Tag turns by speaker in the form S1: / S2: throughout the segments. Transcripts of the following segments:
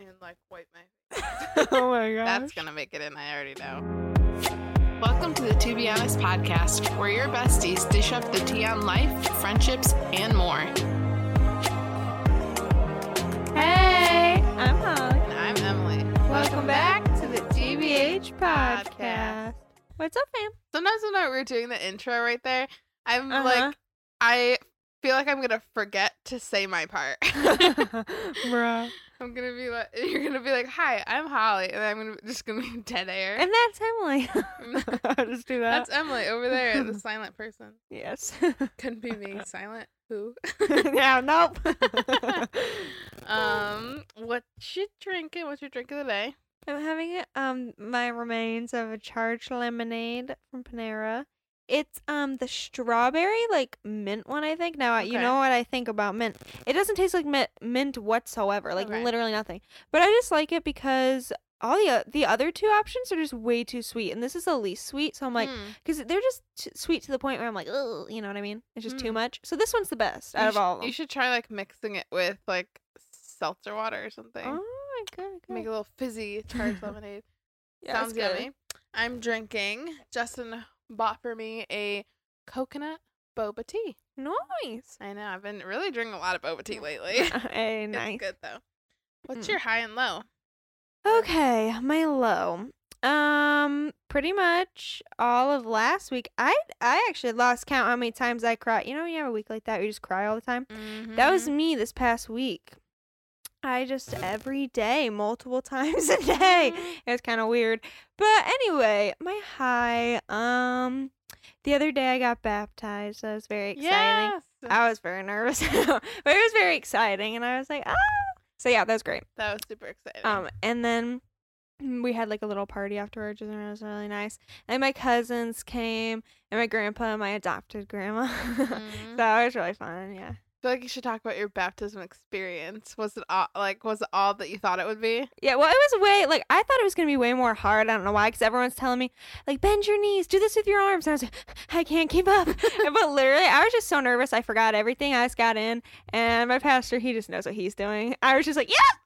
S1: and like wipe my
S2: oh my god.
S1: That's gonna make it in, I already know. Welcome to the To Be Honest podcast, where your besties dish up the tea on life, friendships, and more.
S2: Hey, I'm Holly.
S1: And I'm Emily.
S2: Welcome, back, to the TBH podcast. What's up, fam?
S1: Sometimes when we're doing the intro right there, I'm
S2: Uh-huh.
S1: like, I feel like I'm gonna forget to say my part.
S2: Bruh.
S1: I'm gonna be like, you're gonna be like, "Hi, I'm Holly," and I'm gonna just gonna be dead air.
S2: And that's Emily. I'll just do that.
S1: That's Emily over there, the silent person.
S2: yes.
S1: Couldn't be me. Silent who?
S2: yeah, nope.
S1: um, what you drinking? What's your drink of the day?
S2: I'm having um my remains of a charged lemonade from Panera. It's um the strawberry like mint one I think. Now you know what I think about mint. It doesn't taste like mint, mint whatsoever. Like
S1: Okay.
S2: literally nothing. But I just like it because all the the other two options are just way too sweet, and this is the least sweet. So I'm like,
S1: Hmm.
S2: because they're just t- sweet to the point where I'm like, oh, you know what I mean? It's just too
S1: Mm.
S2: much. So this one's the best out
S1: You
S2: of
S1: sh-
S2: all of them.
S1: You should try like mixing it with like seltzer water or something.
S2: Oh my god!
S1: Make a little fizzy charged lemonade.
S2: Yeah,
S1: Sounds yummy. I'm drinking. Justin bought for me a coconut boba tea.
S2: Nice.
S1: I know. I've been really drinking a lot of boba tea lately.
S2: hey,
S1: It's
S2: nice.
S1: good though. What's
S2: Mm.
S1: your high and low?
S2: Okay, my low. Um, pretty much all of last week. I I actually lost count how many times I cried. You know, when you have a week like that, where you just cry all the time. That was me this past week. I just every day, multiple times a day. It was kind of weird, but anyway, my high. Um, the other day I got baptized. That was very exciting.
S1: Yes.
S2: I was very nervous, but it was very exciting, and I was like, ah. So yeah, that was great.
S1: that was super exciting.
S2: Um, and then we had like a little party afterwards, and it was really nice. And my cousins came, and my grandpa and my adopted grandma.
S1: Mhm.
S2: so it was really fun. Yeah.
S1: Feel like you should talk about your baptism experience. Was it all, like was it all that you thought it would be?
S2: Yeah. Well, it was way like I thought it was gonna be way more hard. I don't know why, because everyone's telling me like bend your knees, do this with your arms, and I was like, I can't keep up. but literally, I was just so nervous, I forgot everything. I just got in, and my pastor, he just knows what he's doing. I was just like, yeah.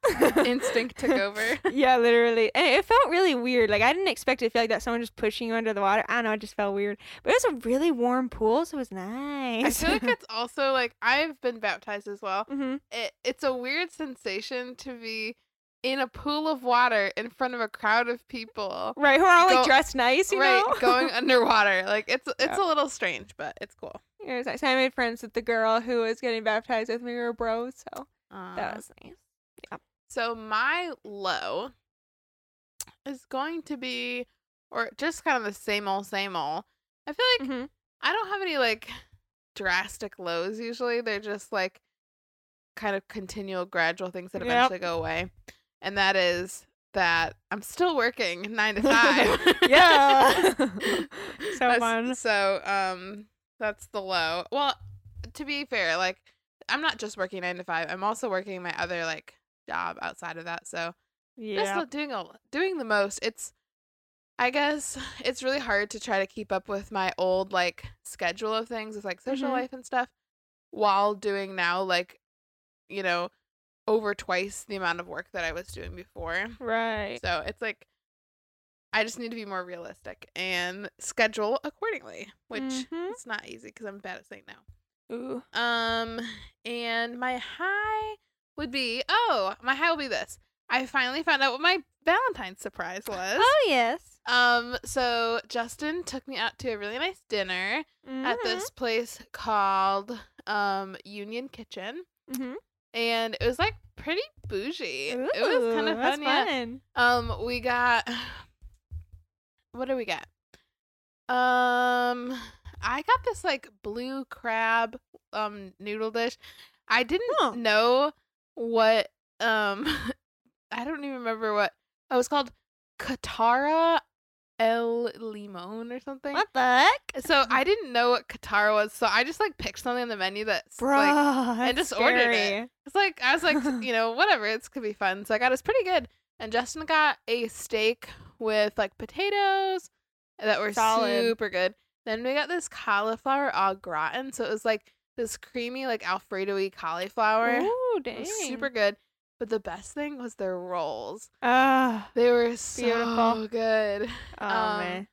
S1: Instinct took over.
S2: yeah, literally. And it felt really weird. Like I didn't expect it to feel like that someone just pushing you under the water. I don't know, it just felt weird. But it was a really warm pool, so it was nice.
S1: I feel like it's also like I've been baptized as well.
S2: hmm
S1: It, it's a weird sensation to be in a pool of water in front of a crowd of people.
S2: Right, who are all like dressed nice, you
S1: right,
S2: know?
S1: going underwater. Like it's it's
S2: Yeah.
S1: a little strange, but it's cool.
S2: It was nice. I made friends with the girl who was getting baptized with me. We were bros, so
S1: Aw.
S2: that was nice. Yeah.
S1: So my low is going to be, or just kind of the same old, same old. I feel like
S2: hmm
S1: I don't have any like drastic lows usually. They're just like kind of continual, gradual things that
S2: Yep.
S1: eventually go away. And that is that I'm still working nine to five.
S2: Yeah. so
S1: That's-
S2: fun.
S1: So um that's the low. Well, to be fair, like I'm not just working nine to five. I'm also working my other like job outside of that. So
S2: Yeah.
S1: not doing a doing the most. It's I guess it's really hard to try to keep up with my old like schedule of things with like social
S2: Mhm.
S1: life and stuff while doing now like you know over twice the amount of work that I was doing before.
S2: Right.
S1: So it's like I just need to be more realistic and schedule accordingly, which
S2: Mhm.
S1: it's not easy because I'm bad at saying no.
S2: Ooh.
S1: Um, and my high would be oh, my high will be this. I finally found out what my Valentine's surprise was.
S2: Oh yes.
S1: Um, so Justin took me out to a really nice dinner at
S2: Mhm.
S1: this place called um Union Kitchen,
S2: Mhm.
S1: and it was like pretty bougie. it was kind
S2: Ooh,
S1: of fun. Yeah. Um, we got what do we get? Um, I got this like blue crab um noodle dish. I didn't
S2: Huh.
S1: know what um I don't even remember what oh, it was called Katara El Limon or something.
S2: What the heck?
S1: So I didn't know what Katara was, so I just like picked something on the menu that's
S2: Bro,
S1: like and just ordered it. it's like I was like, you know, whatever, it's could be fun. So I got it's pretty good. And Justin got a steak with like potatoes that were
S2: Solid.
S1: super good. Then we got this cauliflower au gratin. So it was like this creamy, like Alfredo y cauliflower.
S2: Ooh,
S1: It
S2: dang.
S1: was super good. But the best thing was their rolls.
S2: Ah,
S1: They were so
S2: Beautiful.
S1: good.
S2: oh
S1: Um,
S2: man.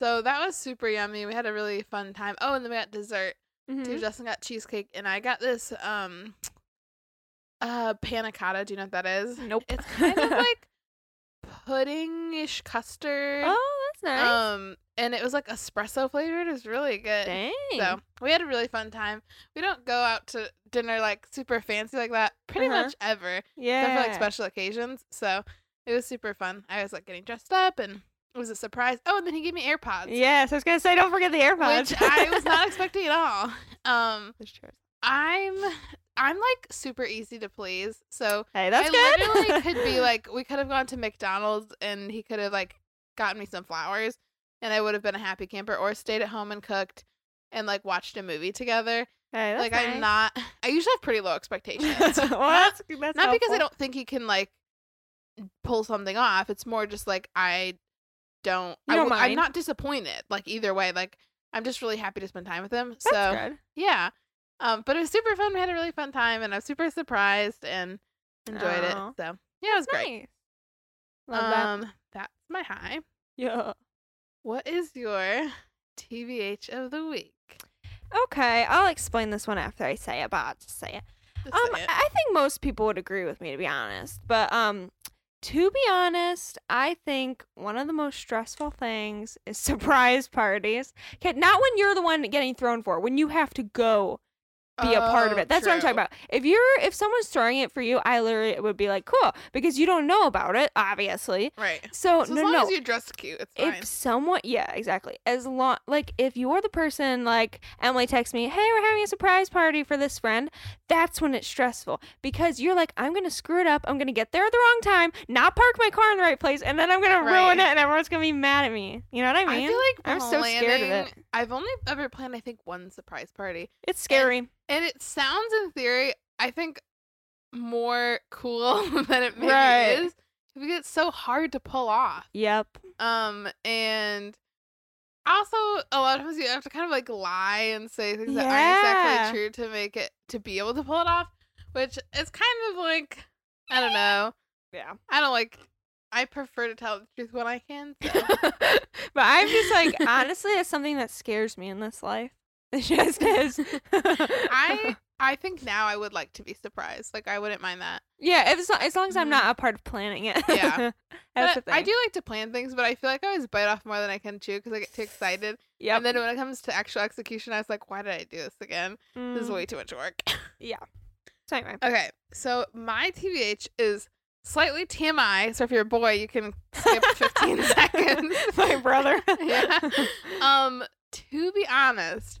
S1: So that was super yummy. We had a really fun time. Oh, and then we got dessert.
S2: Mhm.
S1: Justin got cheesecake, and I got this um, uh, panna cotta. Do you know what that is?
S2: Nope.
S1: It's kind of like puddingish custard.
S2: Oh, that's nice.
S1: Um, and it was like espresso flavored. It was really good.
S2: Dang.
S1: So we had a really fun time. We don't go out to dinner like super fancy like that pretty
S2: Uh-huh.
S1: much ever,
S2: yeah.
S1: except for like special occasions. So it was super fun. I was like getting dressed up, and it was a surprise. Oh, and then he gave me AirPods,
S2: Yes, I was gonna say, don't forget the AirPods.
S1: which I was not expecting at all. Um,
S2: That's true.
S1: I'm I'm like super easy to please. So
S2: Hey, that's
S1: I
S2: good.
S1: literally could be like, we could have gone to McDonald's and he could have like gotten me some flowers, and I would have been a happy camper, or stayed at home and cooked and like watched a movie together.
S2: Hey, that's
S1: like
S2: nice.
S1: I'm not. I usually have pretty low expectations.
S2: well,
S1: not
S2: that's, that's
S1: not because I don't think he can like pull something off. It's more just like I don't.
S2: You
S1: I
S2: don't
S1: w- I'm not disappointed. Like either way, like I'm just really happy to spend time with him.
S2: That's
S1: so
S2: good.
S1: yeah. Um, but it was super fun. We had a really fun time, and I was super surprised and enjoyed it. So yeah, it was great.
S2: Nice. Love that.
S1: um, that's my high.
S2: Yeah.
S1: What is your TBH of the week?
S2: Okay, I'll explain this one after I say it, but I'll just say it.
S1: Just
S2: Um,
S1: say it.
S2: I think most people would agree with me to be honest. But um to be honest, I think one of the most stressful things is surprise parties. Okay, not when you're the one getting thrown for, when you have to go be a part of
S1: Oh,
S2: it. That's what I'm talking about. If you're if someone's throwing it for you, I literally would be like, cool, because you don't know about it, obviously.
S1: Right.
S2: So,
S1: So
S2: no,
S1: as long
S2: no.
S1: as you dress cute, it's fine.
S2: if someone yeah exactly as long like if you're the person like emily texts me hey we're having a surprise party for this friend that's when it's stressful because you're like i'm gonna screw it up i'm gonna get there at the wrong time not park my car in the right place and then i'm gonna ruin it and everyone's gonna be mad at me you know what i mean?
S1: I feel like
S2: I'm so scared of it.
S1: I've only ever planned, I think, one surprise party,
S2: it's scary
S1: and it sounds, in theory, I think, more cool than it maybe
S2: Right.
S1: is because it's so hard to pull off.
S2: yep
S1: Um, and also a lot of times you have to kind of like lie and say things that aren't
S2: Yeah.
S1: exactly true to make it to be able to pull it off, which is kind of like I don't know.
S2: yeah
S1: I don't like. I prefer to tell the truth when I can. So.
S2: but i'm just like honestly it's something that scares me in this life it just is
S1: I I think now I would like to be surprised. Like I wouldn't mind that.
S2: Yeah, if, as long- as long as I'm
S1: Mhm.
S2: not a part of planning it.
S1: Yeah.
S2: That's
S1: But
S2: the
S1: I do like to plan things, but I feel like I always bite off more than I can chew because I get too excited.
S2: Yeah.
S1: And then when it comes to actual execution, I was like, why did I do this again? This is
S2: Mm.
S1: way too much work. Yeah.
S2: So anyway.
S1: okay, so my TBH is slightly TMI. So if you're a boy, you can skip 15 seconds.
S2: My brother.
S1: yeah. Um, to be honest,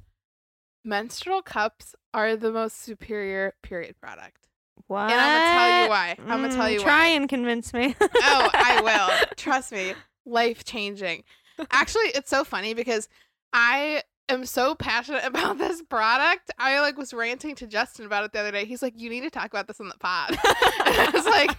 S1: menstrual cups are the most superior period product.
S2: What?
S1: And I'm gonna tell you why. I'm gonna tell
S2: Mm,
S1: you
S2: Try
S1: why.
S2: Try and convince me.
S1: Oh, I will. Trust me. Life changing. Actually, it's so funny because I am so passionate about this product. I like was ranting to Justin about it the other day. He's like, "You need to talk about this on the pod." I was like,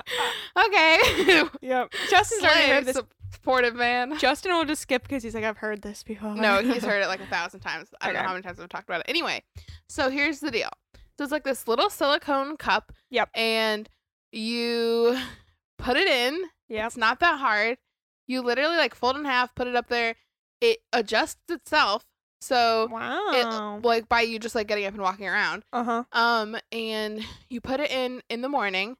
S1: "Okay."
S2: Yep. Justin's already heard this.
S1: Supportive man.
S2: Justin will just skip because he's like, I've heard this before.
S1: No, he's heard it like a thousand times. I don't
S2: Okay.
S1: know how many times I've talked about it. Anyway, so here's the deal. So it's like this little silicone cup.
S2: Yep.
S1: And you put it in.
S2: Yeah.
S1: It's not that hard. You literally like fold in half, put it up there. It adjusts itself. So
S2: Wow.
S1: it like by you just like getting up and walking around.
S2: uh huh.
S1: Um, and you put it in in the morning,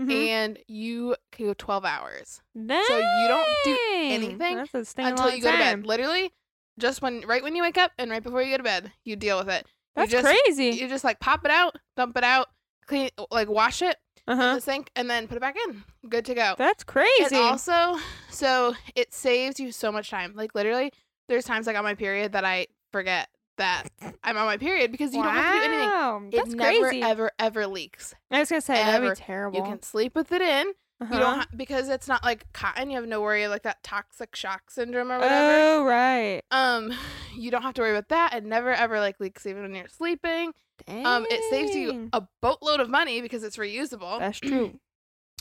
S2: Mm-hmm.
S1: and you can go twelve hours
S2: Dang.
S1: So you don't do anything
S2: That's a staying
S1: until you go to bed. Literally, just when right when you wake up and right before you go to bed, you deal with it.
S2: That's
S1: you just,
S2: crazy.
S1: You just like pop it out, dump it out, clean, like wash it
S2: Uh
S1: in the sink, and then put it back in. Good to go.
S2: That's crazy.
S1: And also, so it saves you so much time. Like literally, there's times like on my period that I forget that I'm on my period because you don't have to do anything.
S2: Wow,
S1: It never
S2: crazy.
S1: ever ever leaks.
S2: I was gonna say that'd be terrible.
S1: You can sleep with it in.
S2: uh-huh.
S1: You don't ha- because it's not like cotton. You have no worry like that toxic shock syndrome or whatever.
S2: Oh right.
S1: Um, you don't have to worry about that. It never ever like leaks even when you're sleeping. Dang. Um, it saves you a boatload of money because it's reusable.
S2: That's true.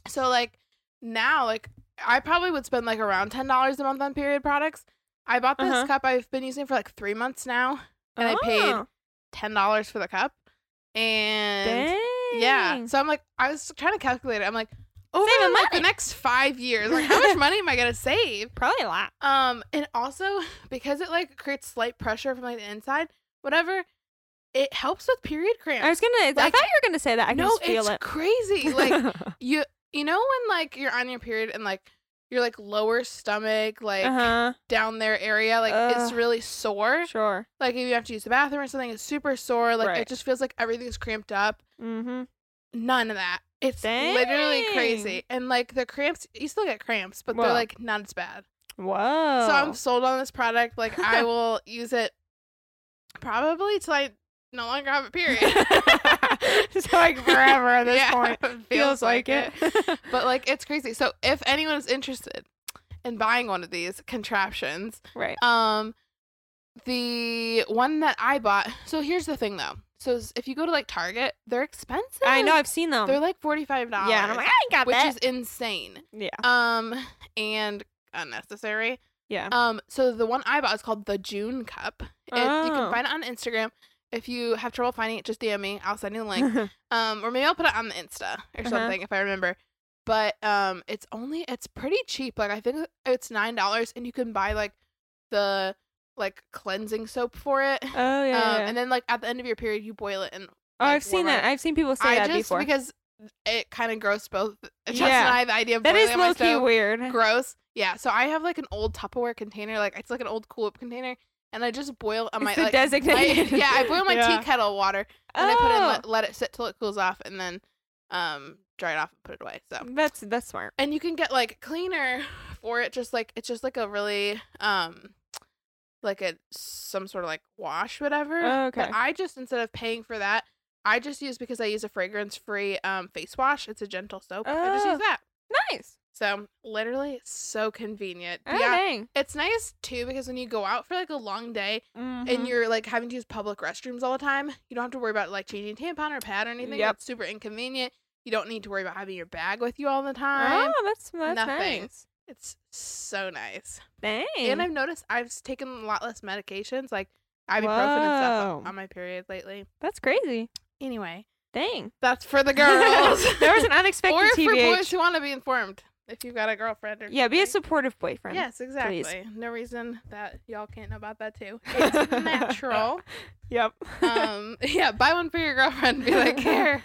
S1: So like now, like I probably would spend like around ten dollars a month on period products. I bought this
S2: Uh-huh.
S1: cup I've been using for like three months now, and I paid ten dollars for the cup. And
S2: Dang.
S1: yeah, so I'm like, I was trying to calculate it. I'm like, over
S2: Saving
S1: like, the next five years. Like, how much money am I gonna save?
S2: Probably a lot.
S1: Um, and also because it like creates slight pressure from like the inside, whatever. It helps with period cramps.
S2: I was gonna. I thought you were gonna say that. I can
S1: no,
S2: just feel
S1: it's
S2: it.
S1: crazy. Like you, you know when like you're on your period and like your like lower stomach, like
S2: uh huh.
S1: down there area, like it's really sore.
S2: Sure.
S1: Like if you have to use the bathroom or something, it's super sore. Like
S2: Right.
S1: it just feels like everything's cramped up.
S2: Mm-hmm.
S1: None of that. It's literally crazy. And like the cramps, you still get cramps, but they're like not as bad.
S2: Whoa.
S1: So I'm sold on this product. Like I will use it probably till I no longer have a period.
S2: It's like forever at this
S1: Yeah,
S2: point.
S1: it
S2: Feels, like, it.
S1: But like it's crazy. So if anyone is interested in buying one of these contraptions,
S2: right.
S1: um the one that I bought. So here's the thing though. So if you go to like Target, they're expensive.
S2: I know. I've seen them.
S1: They're like $45.
S2: yeah, and I'm like, I ain't got
S1: which is insane.
S2: yeah.
S1: Um and unnecessary.
S2: Yeah.
S1: Um, so the one I bought is called the June Cup. It, You
S2: Oh.
S1: can find it on Instagram. If you have trouble finding it, just DM me. I'll send you the link. um, or maybe I'll put it on the Insta or
S2: Uh-huh.
S1: something if I remember. But um, it's only it's pretty cheap. Like I think it's nine dollars, and you can buy like the like cleansing soap for it.
S2: oh yeah.
S1: um,
S2: yeah.
S1: and then like at the end of your period, you boil it and
S2: oh,
S1: like,
S2: I've seen that. I've seen people say
S1: I
S2: that
S1: just
S2: before.
S1: because it kind of gross both Justin
S2: Yeah.
S1: and I the idea of
S2: that
S1: boiling
S2: is low key weird.
S1: gross. Yeah, so I have like an old Tupperware container, like it's like an old Cool Whip container, and I just boil on my
S2: It's the
S1: like,
S2: designated-
S1: yeah, I boil my
S2: Yeah.
S1: tea kettle water and I put it in
S2: Oh,
S1: let, let it sit till it cools off, and then um dry it off and put it away. So
S2: that's that's smart.
S1: and you can get like cleaner for it, just like it's just like a really um like a some sort of like wash whatever.
S2: Oh, okay.
S1: But I just instead of paying for that. I just use because I use a fragrance free um face wash. It's a gentle soap. I just
S2: Oh.
S1: use that.
S2: Nice.
S1: So literally so convenient.
S2: Oh,
S1: yeah,
S2: dang.
S1: it's nice too because when you go out for like a long day
S2: Mhm.
S1: and you're like having to use public restrooms all the time, you don't have to worry about like changing tampon or pad or anything.
S2: Yep.
S1: It's super inconvenient. You don't need to worry about having your bag with you all the time.
S2: Oh, that's that's
S1: Nothing.
S2: nice.
S1: It's so nice.
S2: Dang.
S1: And I've noticed I've taken a lot less medications like ibuprofen and stuff on my period lately.
S2: that's crazy.
S1: Anyway,
S2: Dang.
S1: that's for the girls.
S2: there was an unexpected
S1: or for boys who want to be informed. If you've got a girlfriend or
S2: yeah, be a supportive boyfriend.
S1: Yes, exactly.
S2: please.
S1: No reason that y'all can't know about that too. It's natural.
S2: Yep.
S1: Um, yeah, buy one for your girlfriend. Be like, here.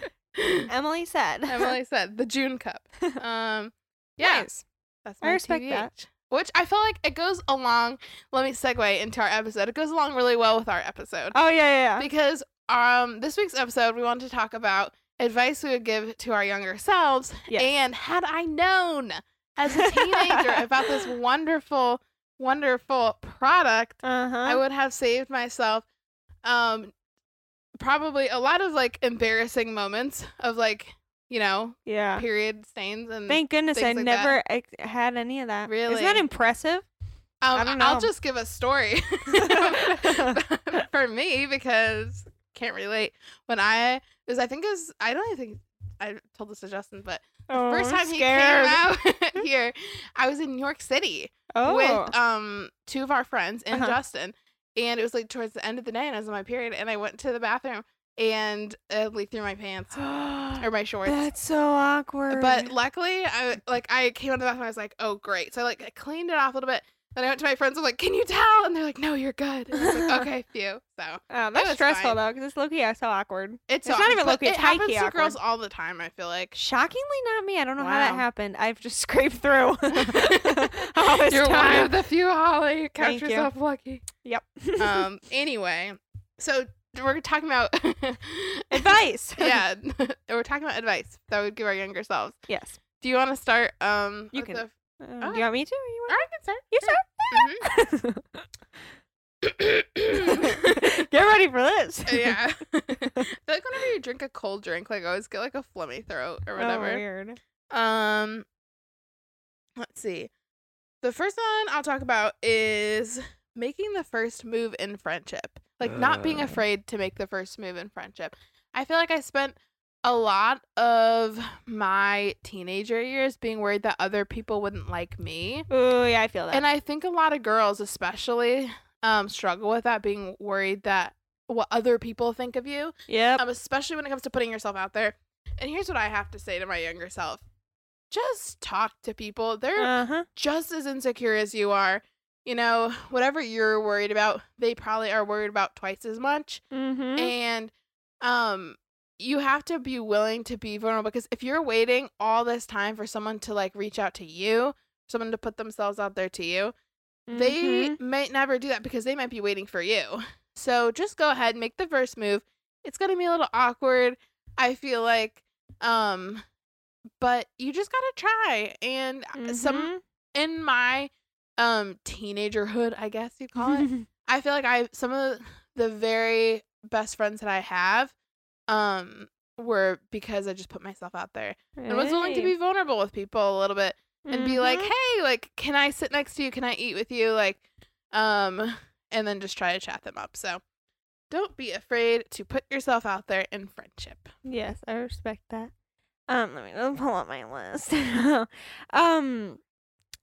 S2: Emily said.
S1: Emily said the June Cup. Um, yeah,
S2: Nice.
S1: that's
S2: I respect
S1: TBH.
S2: that.
S1: Which I feel like it goes along. Let me segue into our episode. It goes along really well with our episode
S2: Oh yeah, yeah. yeah.
S1: because um this week's episode we wanted to talk about advice we would give to our younger selves.
S2: Yes.
S1: And had I known as a teenager about this wonderful, wonderful product,
S2: Uh huh.
S1: I would have saved myself um probably a lot of like embarrassing moments of like, you know,
S2: yeah.
S1: period stains and
S2: Thank goodness I
S1: like
S2: never ex- had any of that. Isn't that
S1: Really?
S2: impressive?
S1: um,
S2: I don't
S1: I'll just give a story for me because can't relate. When I was I think it was I don't even think I told this to Justin, but
S2: Oh,
S1: first time
S2: scared.
S1: he came out here, I was in New York City
S2: Oh.
S1: with um two of our friends and
S2: Uh-huh.
S1: Justin, and it was like towards the end of the day, and I was in my period, and I went to the bathroom and uh, leaked through my pants or my shorts.
S2: That's so awkward.
S1: But luckily, I like I came out of the bathroom. I was like, "Oh, great!" So I like I cleaned it off a little bit. Then I went to my friends. I'm like, "Can you tell?" And they're like, "No, you're good." And I was like, "Okay, phew." So
S2: oh, that's
S1: was
S2: stressful
S1: fine.
S2: though, because it's low key. I so awkward.
S1: it's,
S2: It's not
S1: awkward,
S2: even
S1: but
S2: low-key, it's
S1: It happens to girls all the time. I feel like.
S2: Shockingly, not me. I don't know how that happened. I've just scraped through.
S1: You're one
S2: time.
S1: of the few, Holly. Count
S2: Thank you.
S1: yourself lucky.
S2: Yep.
S1: Um. Anyway, so we're talking about
S2: Advice.
S1: yeah, we're talking about advice that we would give our younger selves.
S2: yes.
S1: Do you want to start? Um.
S2: You
S1: with
S2: can.
S1: the-
S2: Uh,
S1: Okay.
S2: Do you want me to? You
S1: All right, I can start.
S2: You
S1: Sure. Mhm.
S2: Get ready for this.
S1: yeah. I feel like whenever you drink a cold drink, like I always get like a phlegmy throat or
S2: Oh,
S1: whatever.
S2: weird.
S1: um let's see. The first one I'll talk about is making the first move in friendship. Like not being
S2: Uh.
S1: afraid to make the first move in friendship. I feel like I spent a lot of my teenager years being worried that other people wouldn't like me.
S2: Oh yeah, I feel that.
S1: And I think a lot of girls especially um struggle with that being worried that what other people think of you
S2: yep.
S1: um, especially when it comes to putting yourself out there. And here's what I have to say to my younger self. just talk to people. They're
S2: Uh-huh.
S1: just as insecure as you are. You know, whatever you're worried about, they probably are worried about twice as much.
S2: Mhm.
S1: And um you have to be willing to be vulnerable because if you're waiting all this time for someone to like reach out to you, someone to put themselves out there to you, they
S2: Mhm.
S1: might never do that because they might be waiting for you. So just go ahead, make the first move. It's going to be a little awkward, I feel like um but you just got to try and uh, some
S2: Mhm.
S1: in my um teenagerhood, I guess you call it. I feel like I some of the very best friends that I have um were because I just put myself out there and was willing to be vulnerable with people a little bit and be like,
S2: Mhm.
S1: "Hey, like can I sit next to you? Can I eat with you?" like um and then just try to chat them up. So don't be afraid to put yourself out there in friendship.
S2: Yes, I respect that. Um, let me let me pull up my list. um,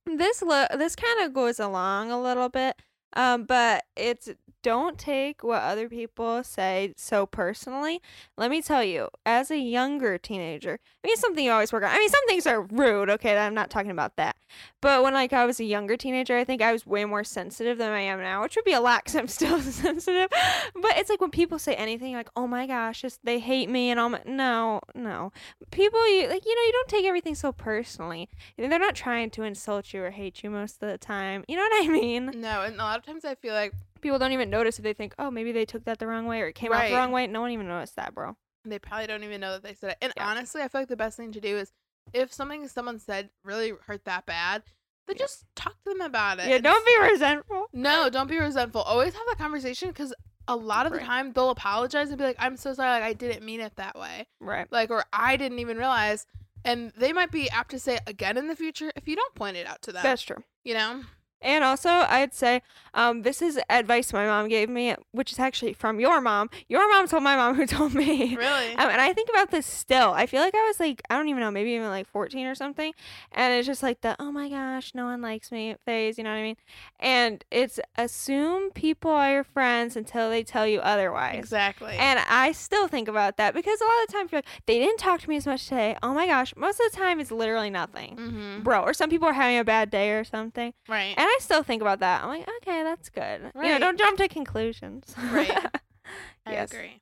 S2: this lo- this kind of goes along a little bit. Um, but it's don't take what other people say so personally. Let me tell you, as a younger teenager, I mean, something you always work on. I mean, some things are rude. Okay, I'm not talking about that. But when like I was a younger teenager, I think I was way more sensitive than I am now, which would be a lot because I'm still sensitive. But it's like when people say anything, like, "Oh my gosh, just, they hate me," and all my no, no. People, you like, you know, you don't take everything so personally. They're not trying to insult you or hate you most of the time. You know what I mean?
S1: No, and a lot of times I feel like
S2: People don't even notice if they think, "Oh, maybe they took that the wrong way or it came out
S1: Right.
S2: the wrong way." No one even noticed that, bro.
S1: they probably don't even know that they said it. And
S2: Yeah.
S1: honestly, I feel like the best thing to do is if something someone said really hurt that bad, then
S2: Yeah.
S1: just talk to them about it.
S2: Yeah,
S1: and
S2: don't be resentful.
S1: No, don't be resentful. Always have that conversation because a lot of the
S2: Right.
S1: time they'll apologize and be like, "I'm so sorry, like I didn't mean it that way,"
S2: Right.
S1: like or I didn't even realize. And they might be apt to say it again in the future if you don't point it out to them.
S2: That's true.
S1: you know,
S2: And also, I'd say um, this is advice my mom gave me, which is actually from your mom. Your mom told my mom who told me.
S1: really.
S2: Um, and I think about this still. I feel like I was like, I don't even know, maybe even like 14 or something. And it's just like the, oh my gosh, no one likes me phase, you know what I mean? And it's assume people are your friends until they tell you otherwise.
S1: exactly.
S2: And I still think about that because a lot of the time, like, they didn't talk to me as much today. Oh my gosh. Most of the time, it's literally nothing.
S1: mm-hmm.
S2: Bro, or some people are having a bad day or something.
S1: Right.
S2: And I still think about that. I'm like, okay, that's good. You know, don't jump to conclusions.
S1: Right. I
S2: yes.
S1: agree.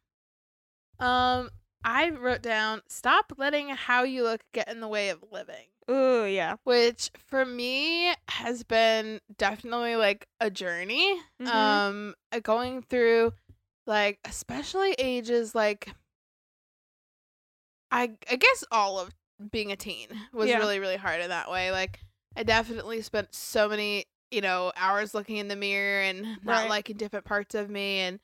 S1: Um, I wrote down stop letting how you look get in the way of living.
S2: Ooh, yeah.
S1: which for me has been definitely like a journey
S2: Mhm.
S1: um uh, going through like especially ages like i i guess all of being a teen was
S2: Yeah.
S1: really really hard in that way like i definitely spent so many you know hours looking in the mirror and not
S2: Right.
S1: liking different parts of me and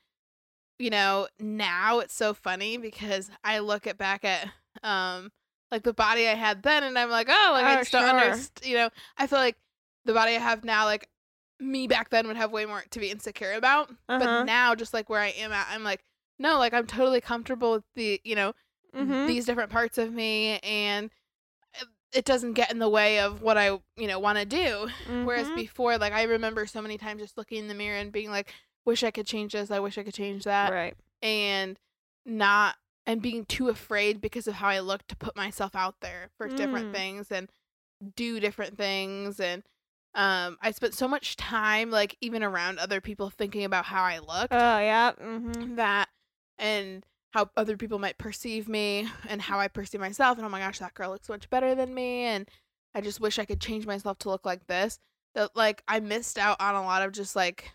S1: you know now it's so funny because i look at back at um like the body i had then and i'm like oh like i
S2: Oh,
S1: just don't understand you know i feel like the body i have now like me back then would have way more to be insecure about
S2: Uh-huh.
S1: but now just like where i am at i'm like no like i'm totally comfortable with the you know
S2: Mm-hmm.
S1: these different parts of me and it- doesn't get in the way of what i you know want to do whereas
S2: Mhm.
S1: before like i remember so many times just looking in the mirror and being like wish i could change this i wish i could change that
S2: right.
S1: and not and being too afraid because of how i look to put myself out there for different
S2: Mm.
S1: things and do different things and um i spent so much time like even around other people thinking about how i looked
S2: Oh, yeah. Mm-hmm.
S1: that and how other people might perceive me and how I perceive myself and oh my gosh that girl looks much better than me and I just wish I could change myself to look like this that like I missed out on a lot of just like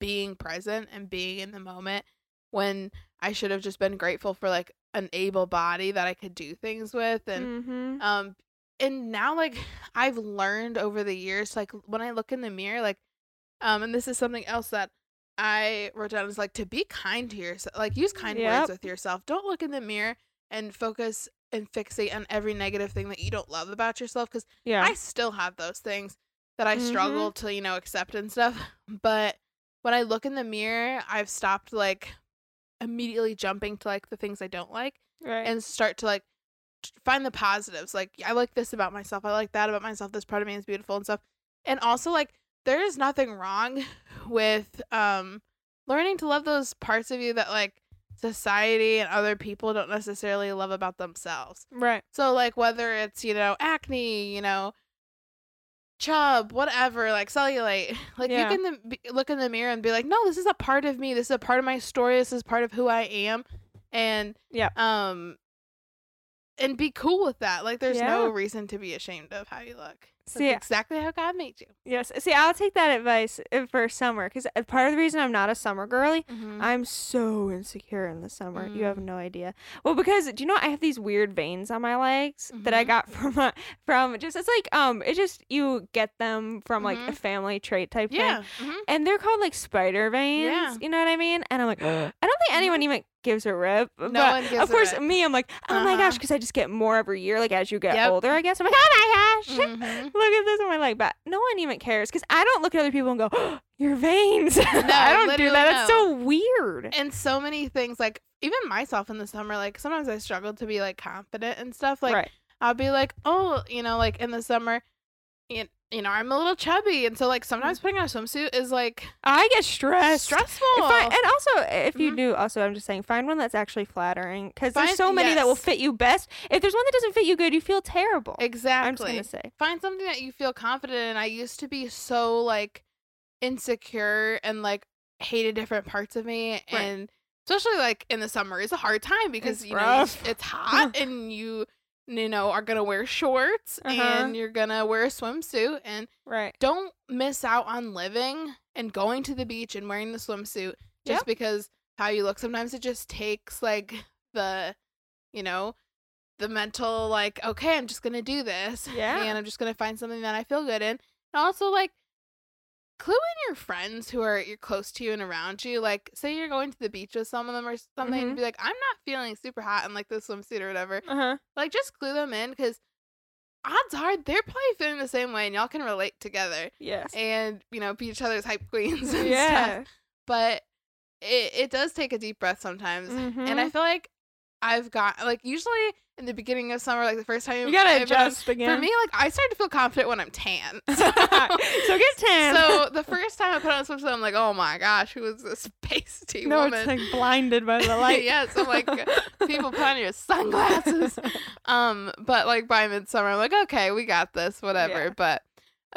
S1: being present and being in the moment when I should have just been grateful for like an able body that I could do things with and
S2: Mm-hmm.
S1: um and now like I've learned over the years like when I look in the mirror like um and this is something else that I wrote down is like to be kind to yourself like use kind
S2: Yep.
S1: words with yourself don't look in the mirror and focus and fixate on every negative thing that you don't love about yourself because
S2: Yeah.
S1: I still have those things that I
S2: Mhm.
S1: struggle to you know accept and stuff but when I look in the mirror I've stopped like immediately jumping to like the things I don't like
S2: right.
S1: and start to like find the positives. Like I like this about myself. I like that about myself. This part of me is beautiful and stuff. And also like there is nothing wrong with um learning to love those parts of you that like society and other people don't necessarily love about themselves.
S2: Right.
S1: So like whether it's, you know, acne, you know, chub, whatever, like cellulite, like
S2: Yeah.
S1: you can be, look in the mirror and be like, "No, this is a part of me. This is a part of my story. This is part of who I am." And
S2: Yeah.
S1: um and be cool with that. Like there's no reason to be ashamed of how you look. That's
S2: See,
S1: exactly how God made you.
S2: Yes. See, I'll take that advice uh, for summer because part of the reason I'm not a summer girly,
S1: Mm-hmm.
S2: I'm so insecure in the summer. You have
S1: Mm.
S2: no idea. Well, because do you know I have these weird veins on my legs that I
S1: Mhm.
S2: got from a, from just it's like um it just you get them from like a
S1: Mhm.
S2: family trait type thing.
S1: Yeah. mhm.
S2: And they're called like spider veins.
S1: Yeah.
S2: You know what I mean? And I'm like, I don't think anyone even gives a rip.
S1: No one gives
S2: of
S1: a
S2: course,
S1: rip.
S2: me, I'm like, oh my
S1: Uh-huh.
S2: gosh, because I just get more every year. Like as you get
S1: Yep.
S2: older, I guess. I'm like, oh my gosh.
S1: Mhm.
S2: Look at this on my leg, but no one even cares because I don't look at other people and go, oh, "Your veins." I don't do
S1: literally
S2: that. That's
S1: no.
S2: so weird.
S1: and so many things like even myself in the summer like sometimes i struggle to be like confident and stuff like
S2: right.
S1: i'll be like oh you know like in the summer you, you know i'm a little chubby and so like sometimes putting on a swimsuit is like
S2: I get stressed.
S1: stressful
S2: I- and also, if you
S1: Mhm.
S2: do, also, I'm just saying, find one that's actually flattering because there's so many that will fit you best. If there's one that doesn't fit you good, you feel terrible.
S1: exactly
S2: I'm just gonna say,
S1: find something that you feel confident in i used to be so like insecure and like hated different parts of me and especially like in the summer is a hard time because
S2: It's
S1: you know it's hot and you you know are gonna wear shorts
S2: Uh-huh.
S1: and you're gonna wear a swimsuit and
S2: right?
S1: don't miss out on living and going to the beach and wearing the swimsuit just
S2: Yep.
S1: because how you look sometimes it just takes like the you know the mental like okay i'm just gonna do this
S2: Yeah.
S1: and i'm just gonna find something that i feel good in and also like clue in your friends who are you're close to you and around you like say you're going to the beach with some of them or something
S2: Mhm.
S1: and be like i'm not feeling super hot in like this swimsuit or whatever
S2: Uh huh.
S1: like just clue them in because odds are they're probably feeling the same way and y'all can relate together
S2: Yes.
S1: and you know be each other's hype queens and stuff
S2: yeah.
S1: but it, it does take a deep breath sometimes and i
S2: Mhm.
S1: feel like i've got like usually in the beginning of summer like the first time
S2: You gotta
S1: I've been
S2: adjust again.
S1: for me like i start to feel confident when i'm tan
S2: so get tan.
S1: so the first time i put on a swimsuit i'm like oh my gosh who is this pasty
S2: no,
S1: woman
S2: it's like blinded by the light.
S1: yes i'm like people put on your sunglasses um, but like by midsummer, I'm like, okay, we got this, whatever.
S2: Yeah.
S1: But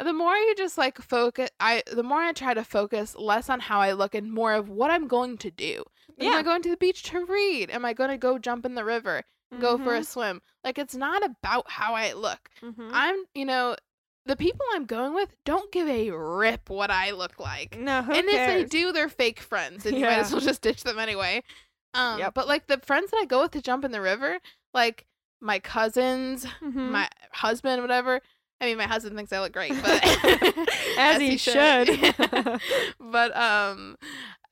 S1: the more you just like focus, I the more I try to focus less on how I look and more of what I'm going to do. yeah. Am I going to the beach to read? Am I going to go jump in the river, go for a
S2: Mhm.
S1: swim? Like it's not about how I look.
S2: Mhm.
S1: I'm, you know, the people I'm going with don't give a rip what I look like.
S2: No, who
S1: and if they do, they're fake friends, and you might as well just ditch them anyway. Um,
S2: Yep.
S1: but like the friends that I go with to jump in the river, like my cousins,
S2: Mhm.
S1: my husband, whatever. I mean, my husband thinks I look great, but
S2: As he should.
S1: but um,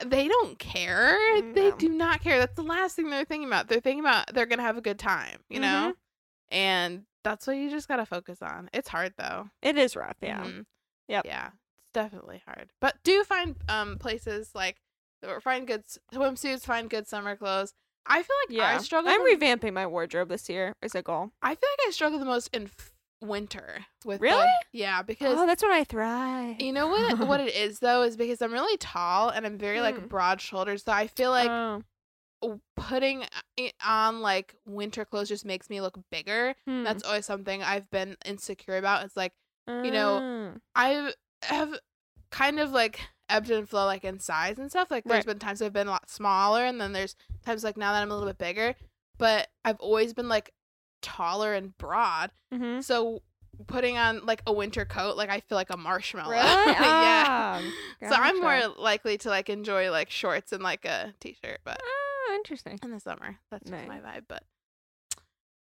S1: they don't care. They do not care. That's the last thing they're thinking about. They're thinking about they're gonna have a good time, you know.
S2: Mm-hmm.
S1: And that's what you just gotta focus on. It's hard though.
S2: it is rough. Yeah.
S1: Mhm.
S2: Yep.
S1: Yeah, it's definitely hard. But do find um places like find good swimsuits, find good summer clothes. I feel like
S2: Yeah.
S1: I struggle.
S2: I'm revamping my wardrobe this year Is a goal.
S1: I feel like I struggle the most in winter with the-
S2: Really?
S1: yeah, because
S2: Oh, that's when I thrive.
S1: you know what what it is though is because I'm really tall and I'm very like
S2: Mm.
S1: broad shoulders. So I feel like
S2: Oh.
S1: putting it on like winter clothes just makes me look bigger.
S2: Hmm.
S1: That's always something I've been insecure about. It's like you know,
S2: Mm.
S1: I have kind of like ebbed and flow like in size and stuff. Like there's
S2: Right.
S1: been times I've been a lot smaller and then there's times like now that I'm a little bit bigger. But I've always been like taller and broad.
S2: Mhm.
S1: So putting on like a winter coat, like I feel like a marshmallow.
S2: Really?
S1: yeah.
S2: Ah,
S1: So I'm more likely to like enjoy like shorts and like a t-shirt, but
S2: Oh, interesting.
S1: in the summer, that's just my vibe. But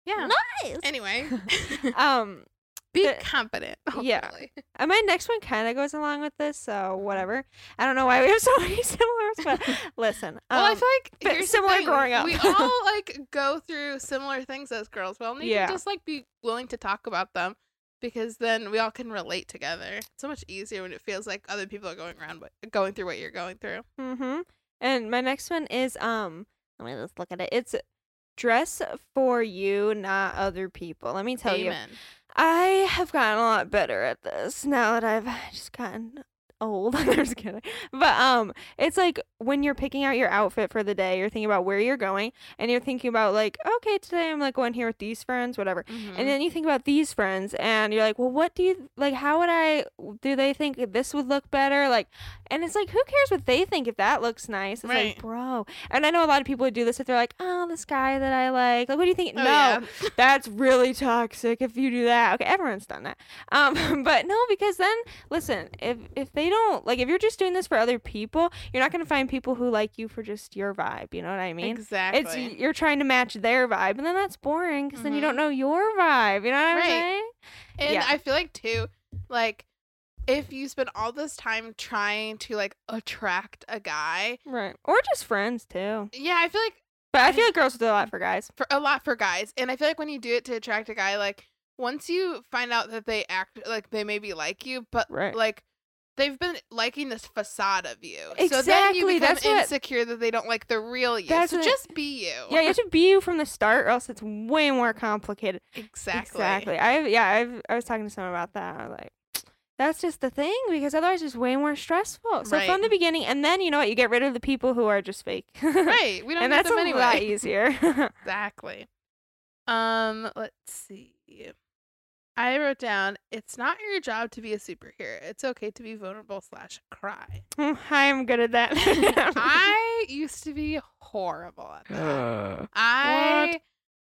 S1: yeah.
S2: Nice.
S1: Anyway,
S2: um,
S1: be confident.
S2: yeah. and my next one kind of goes along with this, so whatever. I don't know why we have so many similars, but listen.
S1: Well, I
S2: um,
S1: feel like
S2: but similar
S1: thing,
S2: growing up.
S1: We all like go through similar things as girls. We all need
S2: Yeah.
S1: to just like be willing to talk about them because then we all can relate together. It's so much easier when it feels like other people are going around what going through what you're going through.
S2: Mm-hmm. And my next one is um. Let me just look at it. It's dress for you, not other people. Let me tell you,
S1: Amen.
S2: I have gotten a lot better at this now that I've just gotten old. I'm just kidding. But um, it's like when you're picking out your outfit for the day, you're thinking about where you're going, and you're thinking about like, okay, today I'm like going here with these friends, whatever.
S1: Mhm.
S2: And then you think about these friends, and you're like, well, what do you like? How would I? Do they think this would look better? Like, and it's like, who cares what they think if that looks nice? It's
S1: Right.
S2: like, bro. And I know a lot of people would do this if they're like, oh, this guy that I like. Like, what do you think?
S1: Oh,
S2: no,
S1: yeah.
S2: that's really toxic if you do that. Okay, everyone's done that. Um, but no, because then listen, if if they don't like, if you're just doing this for other people, you're not gonna find people who like you for just your vibe. You know what I mean?
S1: exactly.
S2: It's you're trying to match their vibe, and then that's boring because then you don't mm-hmm. know your vibe. You know what I'm
S1: Right.
S2: saying?
S1: And
S2: Yeah.
S1: I feel like too, like if you spend all this time trying to like attract a guy,
S2: Right. Or just friends too.
S1: yeah, I feel like
S2: But I feel like girls do a lot for guys.
S1: for a lot for guys, and I feel like when you do it to attract a guy, like once you find out that they act like they maybe like you, but
S2: Right.
S1: like they've been liking this facade of you, so then you become
S2: that's what-
S1: insecure that they don't like the real you.
S2: That's
S1: so
S2: what-
S1: just be you.
S2: Yeah, you have to be you from the start, or else it's way more complicated.
S1: exactly.
S2: Exactly. I yeah, I've I was talking to someone about that. I was like, that's just the thing because otherwise it's way more stressful. So from the beginning, and then you know what, you get rid of the people who are just fake.
S1: Right. We don't
S2: and that's
S1: them
S2: a
S1: anyway.
S2: lot easier.
S1: Exactly. Um, let's see. I wrote down it's not your job to be a superhero. It's okay to be vulnerable slash cry.
S2: I'm good at that.
S1: I used to be horrible at that. I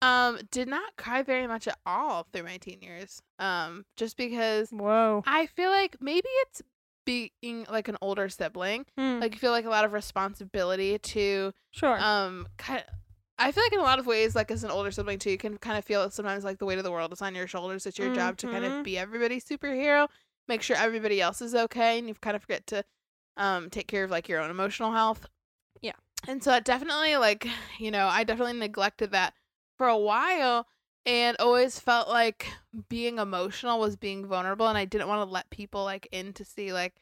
S1: um did not cry very much at all through my teen years. Um, just because
S2: Whoa.
S1: I feel like maybe it's being like an older sibling.
S2: Hmm,
S1: Like you feel like a lot of responsibility to
S2: sure.
S1: um kind I feel like in a lot of ways, like as an older sibling too, you can kind of feel sometimes like the weight of the world is on your shoulders. It's your job to kind of be everybody's superhero, make sure everybody else is okay, and you kind of forget to um take care of like your own emotional health.
S2: Yeah.
S1: And so that definitely like, you know, I definitely neglected that for a while and always felt like being emotional was being vulnerable and I didn't want to let people like in to see like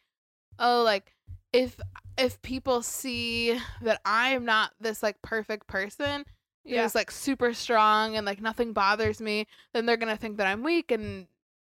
S1: oh like if if people see that I'm not this like perfect person
S2: Yeah.
S1: who's like super strong and like nothing bothers me, then they're gonna think that I'm weak and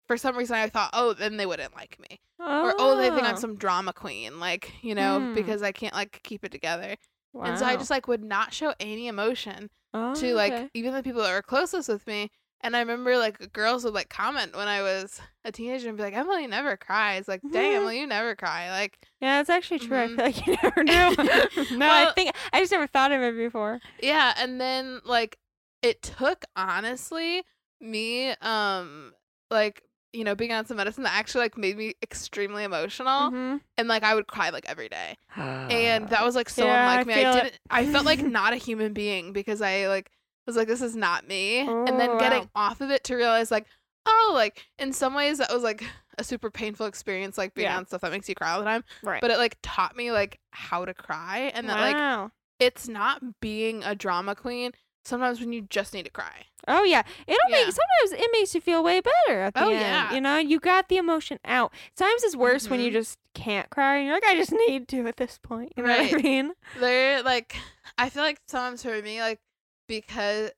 S1: for some reason I thought, oh, then they wouldn't like me. Or oh, they think I'm some drama queen, like, you know,
S2: Hmm.
S1: because I can't like keep it together. And so I just like would not show any emotion
S2: Oh,
S1: to like
S2: okay.
S1: even the people that were closest with me. And I remember like girls would like comment when I was a teenager and be like, Emily never cries. Like, dang. Emily, you never cry. Like,
S2: Yeah, that's actually true.
S1: Mhm.
S2: I feel like you never knew. no, I think I just never thought of it before.
S1: yeah. And then like it took honestly me, um, like, you know, being on some medicine that actually like made me extremely emotional.
S2: Mhm.
S1: And like I would cry like every day. and that was like so
S2: Yeah, I
S1: unlike me. I didn't. I felt like not a human being because I like was like this is not me. and then
S2: Oh,
S1: getting
S2: wow.
S1: off of it to realize like oh like in some ways that was like a super painful experience like being
S2: Yeah.
S1: on stuff that makes you cry all the time.
S2: right.
S1: But it like taught me like how to cry and that like it's not being a drama queen. Sometimes when you just need to cry.
S2: Oh yeah, it'll
S1: Yeah.
S2: make sometimes it makes you feel way better at the
S1: Oh,
S2: end.
S1: yeah.
S2: You know, you got the emotion out. Sometimes it's worse when you
S1: Mhm.
S2: just can't cry and you're like, I just need to at this point. You know what I mean?
S1: They're like I feel like sometimes for me like because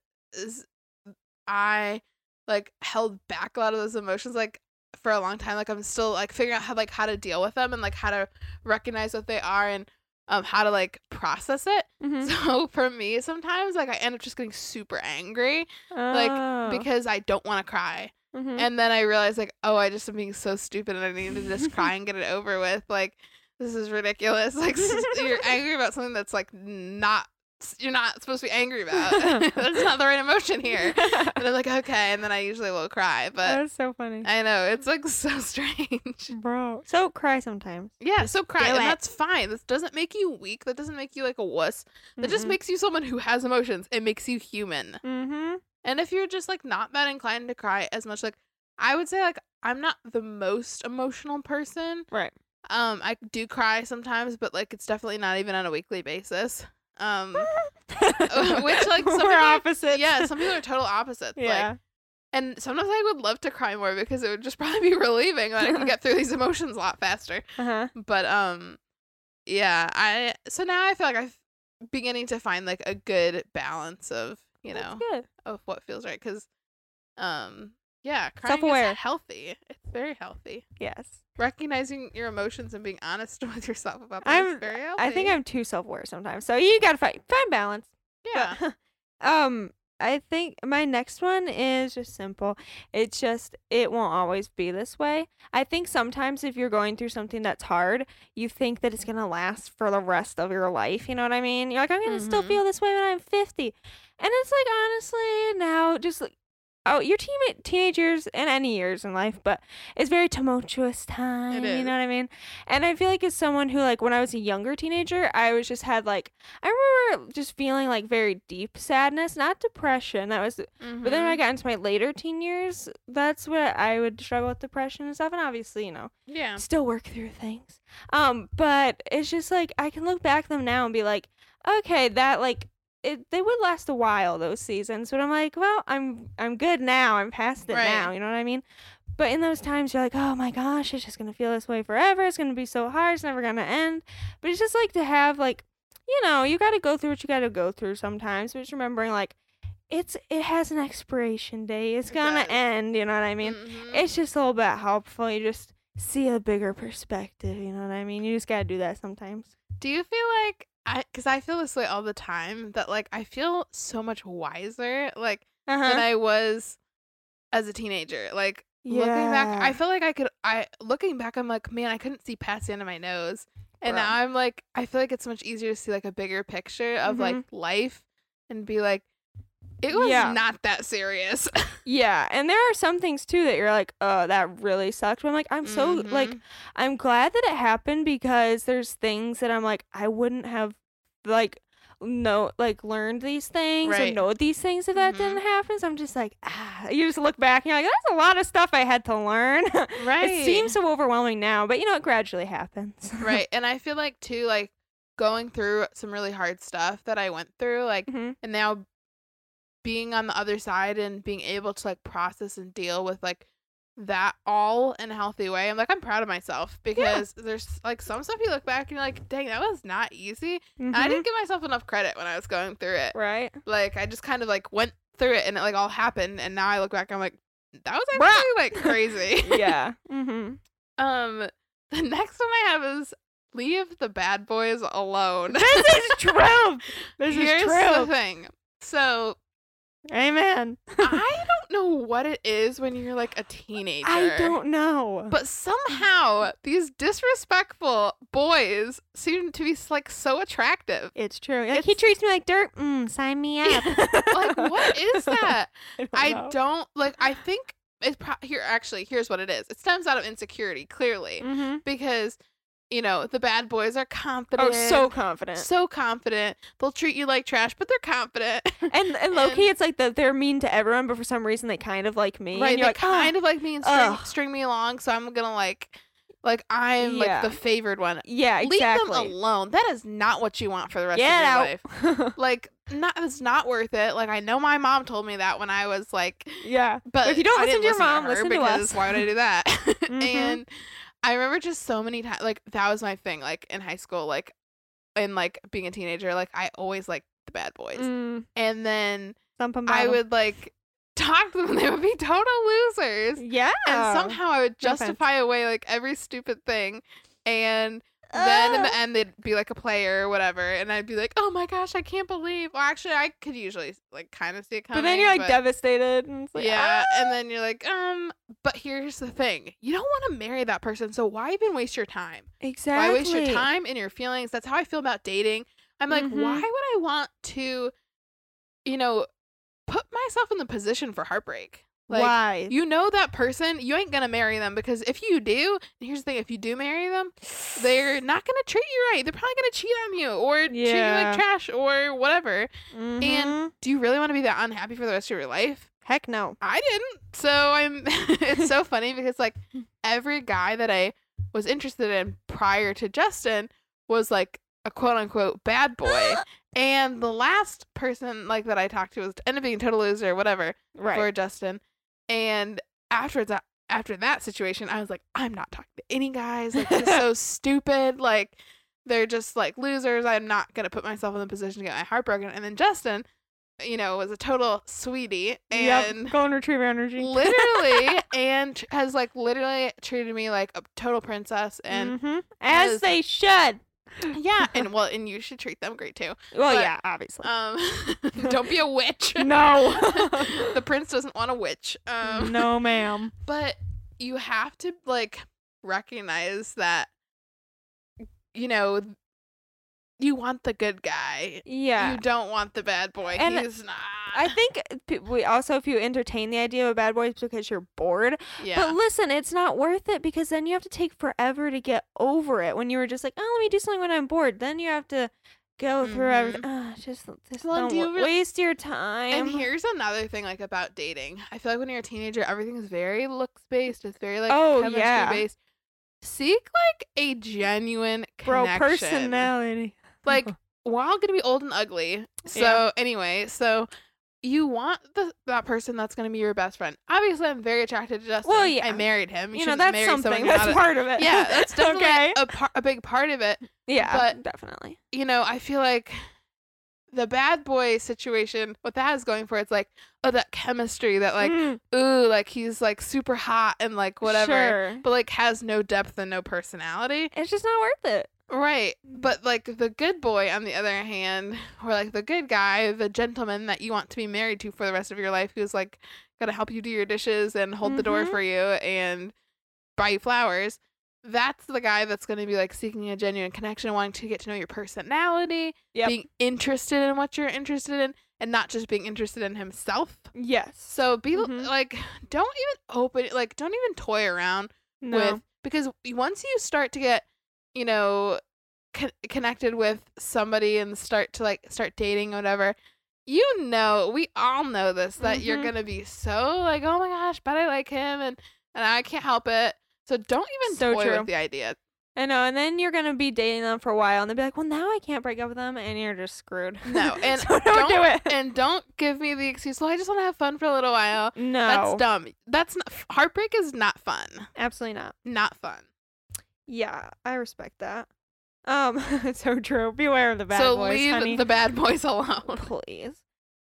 S1: I like held back a lot of those emotions like for a long time like I'm still like figuring out how like how to deal with them and like how to recognize what they are and um how to like process it.
S2: Mm-hmm.
S1: So for me sometimes like I end up just getting super angry like,
S2: oh.
S1: because I don't want to cry.
S2: Mhm.
S1: And then I realize like oh I just am being so stupid and I need to just cry and get it over with like this is ridiculous like you're angry about something that's like not you're not supposed to be angry about that's not the right emotion here and I'm like okay and then I usually will cry but
S2: That's so funny,
S1: I know it's like so strange
S2: bro. So cry sometimes.
S1: yeah so cry and
S2: it.
S1: that's fine this doesn't make you weak that doesn't make you like a wuss that just makes you someone who has emotions it makes you human
S2: Mm-hmm.
S1: And if you're just like not that inclined to cry as much, like I would say, like I'm not the most emotional person.
S2: Right.
S1: Um, I do cry sometimes, but like it's definitely not even on a weekly basis. Um, which like some
S2: we're
S1: people
S2: opposites.
S1: yeah, some people are total opposites.
S2: yeah.
S1: Like, and sometimes I would love to cry more because it would just probably be relieving that I can get through these emotions a lot faster.
S2: uh-huh.
S1: But um, yeah, I so now I feel like I'm beginning to find like a good balance of you know of what feels right because um Yeah, crying
S2: Self-aware.
S1: is healthy. It's very healthy.
S2: Yes.
S1: Recognizing your emotions and being honest with yourself about them
S2: I'm-
S1: very healthy.
S2: I think I'm too self-aware sometimes. So you gotta find find balance.
S1: Yeah.
S2: But, um, I think my next one is just simple. It's just it won't always be this way. I think sometimes if you're going through something that's hard, you think that it's gonna last for the rest of your life. You know what I mean? You're like, I'm gonna still
S1: Mhm.
S2: feel this way when I'm 50, and it's like honestly now just like. Oh, your teen teenage years and any years in life, but it's very tumultuous time. You know what I mean? And I feel like as someone who like when I was a younger teenager, I was just had like I remember just feeling like very deep sadness, not depression. That was, but then when I
S1: Mhm.
S2: got into my later teen years, that's where I would struggle with depression and stuff. And obviously, you know,
S1: yeah.
S2: still work through things. Um, but it's just like I can look back at them now and be like, okay, that like it they would last a while those seasons, but I'm like, well, I'm I'm good now. I'm past it
S1: Right.
S2: now. You know what I mean? But in those times, you're like, oh my gosh, it's just gonna feel this way forever. It's gonna be so hard. It's never gonna end. But it's just like to have like, you know, you got to go through what you got to go through sometimes. But just remembering like, it's it has an expiration date. It's gonna
S1: does.
S2: end. You know what I mean?
S1: Mhm.
S2: it's just a little bit helpful. You just see a bigger perspective. You know what I mean? You just gotta do that sometimes.
S1: Do you feel like I because I feel this way all the time that like I feel so much wiser like
S2: Uh
S1: than I was as a teenager. Like looking back, I feel like I could I looking back I'm like, man, I couldn't see past the end of my nose. And now I'm like I feel like it's much easier to see like a bigger picture of like life and be like it was
S2: Yeah.
S1: not that serious.
S2: yeah, and there are some things too that you're like, oh, that really sucked. But I'm like, I'm so like,
S1: Mhm.
S2: I'm glad that it happened because there's things that I'm like, I wouldn't have like know like learned these things
S1: Right.
S2: and know these things if that
S1: Mhm.
S2: didn't happen. So I'm just like, ah, you just look back and you're like, that's a lot of stuff I had to learn.
S1: right.
S2: it seems so overwhelming now, but you know, it gradually happens.
S1: right. And I feel like too like going through some really hard stuff that I went through like
S2: hmm
S1: and now being on the other side and being able to like process and deal with like that all in a healthy way. I'm like I'm proud of myself because there's like some stuff you look back and you're like, dang, that was not easy. And I didn't give myself enough credit when I was going through it.
S2: Mm-hmm. Right.
S1: Like I just kind of like went through it and it like all happened and now I look back I'm like, that was
S2: Bruh.
S1: actually like crazy.
S2: yeah. Mm-hmm.
S1: um the next one I have is leave the bad boys alone.
S2: This is true. This
S1: Here's
S2: is
S1: the
S2: true.
S1: thing. So
S2: Amen.
S1: I don't know what it is when you're like a teenager.
S2: I don't know.
S1: But somehow these disrespectful boys seem to be like so attractive.
S2: it's true. Like he treats me like dirt. Mm, sign me up.
S1: like what is that?
S2: I,
S1: I
S2: don't.
S1: don't like. I think it's pro- here. Actually, here's what it is. It stems out of insecurity, clearly,
S2: Mm-hmm.
S1: because you know the bad boys are confident.
S2: Oh, so confident.
S1: so confident. They'll treat you like trash, but they're confident.
S2: and and low key, it's like that they're mean to everyone, but for some reason they kind of like me.
S1: right?
S2: And
S1: They
S2: you're like,
S1: kind
S2: "Ah."
S1: of like me and string,
S2: Ugh.
S1: string me along, so I'm gonna like, like I'm
S2: Yeah.
S1: like the favored one.
S2: Yeah,
S1: Leave them alone. That is not what you want for the rest
S2: Get
S1: of your
S2: out.
S1: life. Like, not it's not worth it. Like I know my mom told me that when I was like,
S2: yeah.
S1: but
S2: if you don't listen to your mom,
S1: her
S2: listen to us.
S1: why would I do that?
S2: Mhm.
S1: And I remember just so many times, like that was my thing. Like in high school, like and like being a teenager, like I always liked the bad boys,
S2: Mm,
S1: and then I would like talk to them. They would be total losers.
S2: Yeah.
S1: And somehow I would
S2: No
S1: justify away like every stupid thing. And then in
S2: Ah.
S1: the end they'd be like a player or whatever. And I'd be like, Oh my gosh, I can't believe well actually I could usually like kind of see it coming.
S2: but then you're like
S1: but-
S2: devastated. And like,
S1: yeah,
S2: "Ah."
S1: and then you're like, um, but here's the thing. You don't want to marry that person, so why even waste your time?
S2: exactly.
S1: Why waste your time and your feelings? That's how I feel about dating. I'm like,
S2: Mhm.
S1: why would I want to, you know, put myself in the position for heartbreak? Like,
S2: Why?
S1: you know that person, you ain't gonna marry them because if you do, and here's the thing: if you do marry them, they're not gonna treat you right. They're probably gonna cheat on you or treat you like trash or whatever.
S2: Mhm.
S1: Do you really want to be that unhappy for the rest of your life?
S2: heck no.
S1: I didn't. So I'm. it's so funny because like every guy that I was interested in prior to Justin was like a quote unquote bad boy, and the last person like that I talked to was ended up being a total loser or whatever
S2: Right.
S1: for Justin. And after that, after that situation, I was like, I'm not talking to any guys. Like this is so stupid. Like they're just like losers. I'm not gonna put myself in the position to get my heart broken. And then Justin you know, was a total sweetie and
S2: yep. golden retriever energy.
S1: literally and has like literally treated me like a total princess and
S2: Mhm. as
S1: has-
S2: they should.
S1: Yeah, and well, and you should treat them great too.
S2: Well,
S1: But,
S2: yeah, obviously.
S1: Um, don't be a witch.
S2: no.
S1: the prince doesn't want a witch. Um,
S2: no, ma'am.
S1: but you have to like recognize that you know you want the good guy.
S2: Yeah.
S1: You don't want the bad boy.
S2: And
S1: He's not.
S2: I think we also, if you entertain the idea of a bad boy, it's because you're bored.
S1: yeah.
S2: But listen, it's not worth it because then you have to take forever to get over it. When you were just like, oh, let me do something when I'm bored, then you have to go through everything. Ah, just, just
S1: Well,
S2: don't
S1: do you re-
S2: waste your time.
S1: and here's another thing like about dating. I feel like when you're a teenager, everything is very looks based. It's very like
S2: Oh,
S1: chemistry
S2: yeah.
S1: based. Seek like a genuine
S2: Bro,
S1: connection.
S2: personality.
S1: Like we're all gonna be old and ugly. So
S2: Yeah.
S1: anyway, so you want the that person that's gonna be your best friend. Obviously, I'm very attracted to Justin.
S2: Well, yeah.
S1: I married him.
S2: you know, that's something. That's part of it.
S1: yeah, that's definitely
S2: okay.
S1: a, par- a big part of it.
S2: yeah,
S1: but-
S2: definitely.
S1: You know, I feel like the bad boy situation, what that is going for, it's like, oh, that chemistry that like,
S2: Mm,
S1: ooh, like he's like super hot and like whatever,
S2: Sure.
S1: but like has no depth and no personality.
S2: It's just not worth it.
S1: Right. But like the good boy on the other hand, or like the good guy, the gentleman that you want to be married to for the rest of your life who's like gonna help you do your dishes and hold the door
S2: Mhm.
S1: for you and buy you flowers. That's the guy that's gonna be like seeking a genuine connection, wanting to get to know your personality,
S2: Yep.
S1: being interested in what you're interested in, and not just being interested in himself.
S2: Yes.
S1: So be
S2: Mhm.
S1: like don't even open like don't even toy around
S2: no.
S1: with because once you start to get you know con- connected with somebody and start to like start dating or whatever you know we all know this that you're
S2: Mhm.
S1: gonna be so like oh my gosh but i like him and and i can't help it so don't even
S2: So
S1: toy with the idea
S2: I know, and then you're gonna be dating them for a while, and they'll be like, "Well, now I can't break up with them," and you're just screwed.
S1: No, and
S2: so don't, do it.
S1: and don't give me the excuse well i just want to have fun for a little while
S2: no,
S1: that's dumb that's not heartbreak is not fun
S2: absolutely not.
S1: not fun
S2: Yeah, I respect that. Um, so true. Beware of the bad
S1: so
S2: boys,
S1: leave
S2: honey.
S1: the bad boys alone
S2: Please.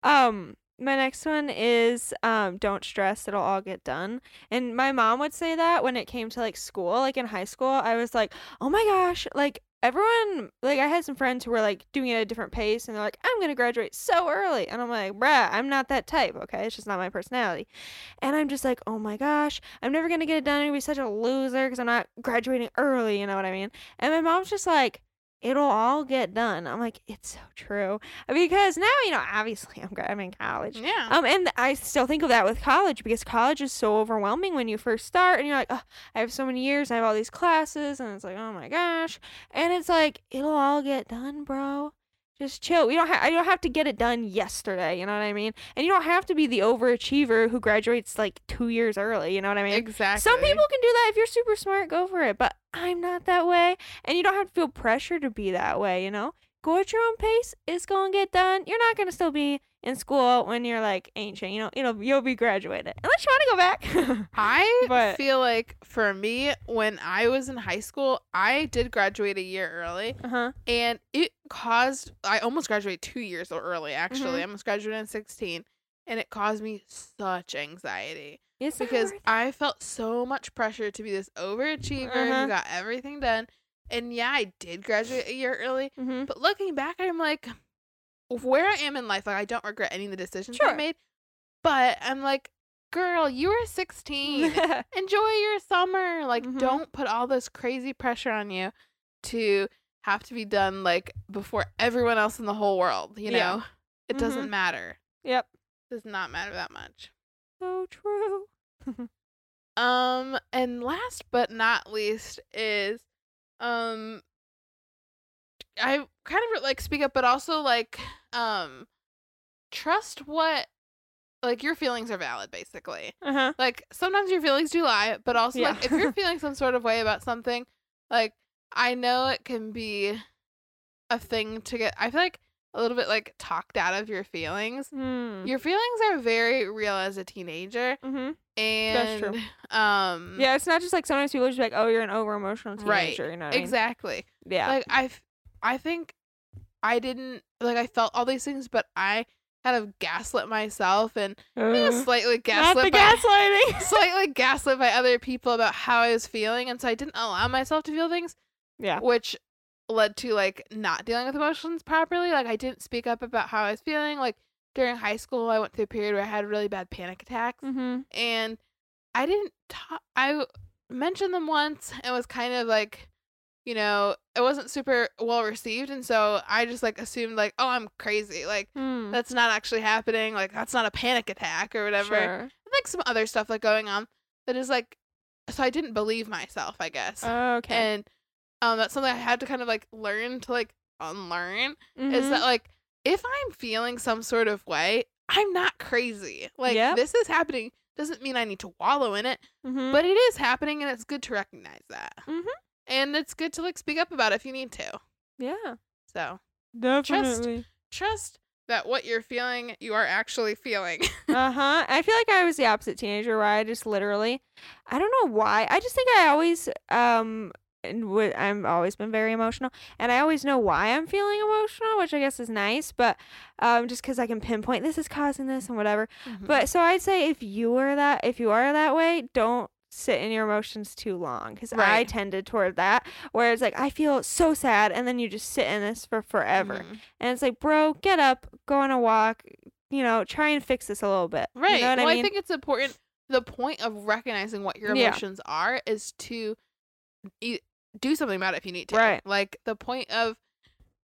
S2: Um, my next one is um, don't stress, it'll all get done. And my mom would say that when it came to like school, like in high school, I was like, oh my gosh, like everyone, like I had some friends who were like doing it at a different pace, and they're like, I'm gonna graduate so early, and I'm like, bruh, I'm not that type, okay? It's just not my personality. And I'm just like, oh my gosh, I'm never gonna get it done. I'm gonna be such a loser because I'm not graduating early. You know what I mean? And my mom's just like, it'll all get done. I'm like, it's so true because now you know, obviously I'm I'm in college.
S1: yeah
S2: Um, and I still think of that with college because college is so overwhelming when you first start, and you're like, oh, I have so many years, I have all these classes, and it's like, oh my gosh, and it's like it'll all get done, bro. Just chill. We don't have. I don't have to get it done yesterday. You know what I mean? And you don't have to be the overachiever who graduates like two years early. You know what I mean?
S1: exactly
S2: Some people can do that if you're super smart, go for it. But I'm not that way. And you don't have to feel pressure to be that way, you know? Go at your own pace. It's gonna get done. You're not gonna still be in school when you're like ancient, you know, you know, you'll be graduated. Unless you wanna go back.
S1: I
S2: But-
S1: feel like for me, when I was in high school, I did graduate a year early,
S2: uh-huh.
S1: and it caused I almost graduated two years early. Actually,
S2: Mhm.
S1: I almost graduated in sixteen, and it caused me such anxiety
S2: It's
S1: because
S2: worth-
S1: I felt so much pressure to be this overachiever
S2: Uh-huh.
S1: who got everything done. And yeah, I did graduate a year early,
S2: Mhm.
S1: but looking back, I'm like, where I am in life, like I don't regret any of the decisions I made. But I'm like, girl, you were 16 enjoy your summer. Like,
S2: Mhm.
S1: don't put all this crazy pressure on you to have to be done like before everyone else in the whole world. You know,
S2: Yeah.
S1: it doesn't
S2: Mhm.
S1: matter.
S2: yep.
S1: does not matter that much.
S2: So true.
S1: Um, and last but not least is, um, I kind of like speak up, but also like, um, trust what, like your feelings are valid, basically.
S2: Uh-huh.
S1: like sometimes your feelings do lie, but also like if you're feeling some sort of way about something, like I know it can be a thing to get I feel like a little bit like talked out of your feelings.
S2: Hmm.
S1: Your feelings are very real as a teenager
S2: Mhm.
S1: and
S2: true.
S1: um
S2: Yeah, it's not just like sometimes people are just like, "Oh, you're an over emotional
S1: Right.
S2: teenager." You know what I mean?
S1: exactly.
S2: Yeah.
S1: Like I I think I didn't like I felt all these things but I kind of gaslit myself and
S2: Uh,
S1: slightly
S2: not
S1: gaslit
S2: the
S1: by,
S2: gaslighting.
S1: slightly gaslit by other people about how I was feeling, and so I didn't allow myself to feel things,
S2: yeah.
S1: which led to like not dealing with emotions properly. Like I didn't speak up about how I was feeling. Like during high school, I went through a period where I had really bad panic attacks,
S2: Mm-hmm.
S1: and I didn't talk. I mentioned them once and was kind of like, you know, it wasn't super well received, and so I just like assumed like, oh, I'm crazy. Like
S2: Mm.
S1: that's not actually happening. Like that's not a panic attack or whatever.
S2: Sure.
S1: And, like some other stuff like going on that is like, so I didn't believe myself, I guess,
S2: Okay.
S1: and um, that's something I had to kind of like learn to like unlearn is
S2: Mhm.
S1: that like if I'm feeling some sort of way, I'm not crazy. Like
S2: Yep.
S1: this is happening doesn't mean I need to wallow in it,
S2: Mhm.
S1: but it is happening and it's good to recognize that.
S2: Mhm.
S1: And it's good to like speak up about it if you need to.
S2: yeah.
S1: So,
S2: Definitely.
S1: trust that what you're feeling, you are actually feeling.
S2: uh huh. I feel like I was the opposite teenager where I just literally, I don't know why. I just think I always um. And would, I'm always been very emotional, and I always know why I'm feeling emotional, which I guess is nice. But um, just because I can pinpoint this is causing this and whatever.
S1: Mm-hmm.
S2: But so I'd say if you are that, if you are that way, don't sit in your emotions too long because I tended toward that where it's like I feel so sad and then you just sit in this for forever
S1: Mhm.
S2: and it's like bro get up go on a walk you know try and fix this a little bit
S1: Right.
S2: you know what
S1: well,
S2: I mean
S1: think it's important. The point of recognizing what your
S2: Yeah.
S1: emotions are is to do something about it if you need to.
S2: Right.
S1: Like the point of,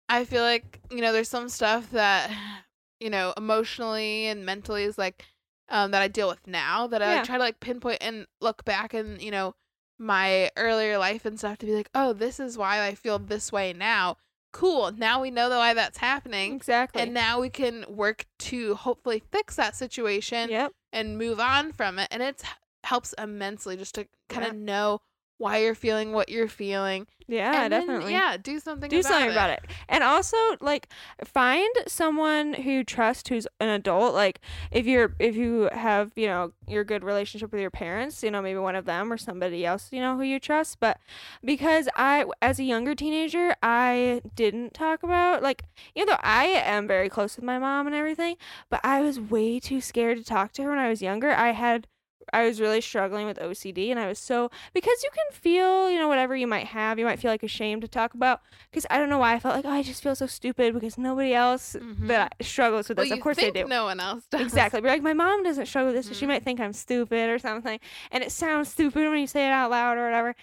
S1: I feel like you know, there's some stuff that you know emotionally and mentally is like um that I deal with now that I
S2: Yeah.
S1: try to like pinpoint and look back and you know my earlier life and stuff to be like, oh, this is why I feel this way now. Cool. Now we know why that's happening.
S2: exactly
S1: And now we can work to hopefully fix that situation
S2: yep
S1: and move on from it. And it helps immensely just to kind
S2: Yeah.
S1: of know why you're feeling what you're feeling.
S2: yeah
S1: and then,
S2: definitely.
S1: yeah, do something
S2: do
S1: about
S2: something
S1: it.
S2: about it. and also like find someone who you trust who's an adult. Like if you're if you have you know your good relationship with your parents you know maybe one of them or somebody else you know who you trust. But because i as a younger teenager i didn't talk about like even though i am very close with my mom and everything but i was way too scared to talk to her when i was younger. I had I was really struggling with OCD and I was so because you can feel, you know, whatever you might have, you might feel like ashamed to talk about because I don't know why I felt like, oh, I just feel so stupid because nobody else
S1: Mhm.
S2: that struggles with
S1: Well,
S2: this. of course they do.
S1: no one else does.
S2: Exactly. But like my mom doesn't struggle with this, so she
S1: Mhm.
S2: might think I'm stupid or something. And it sounds stupid when you say it out loud or whatever.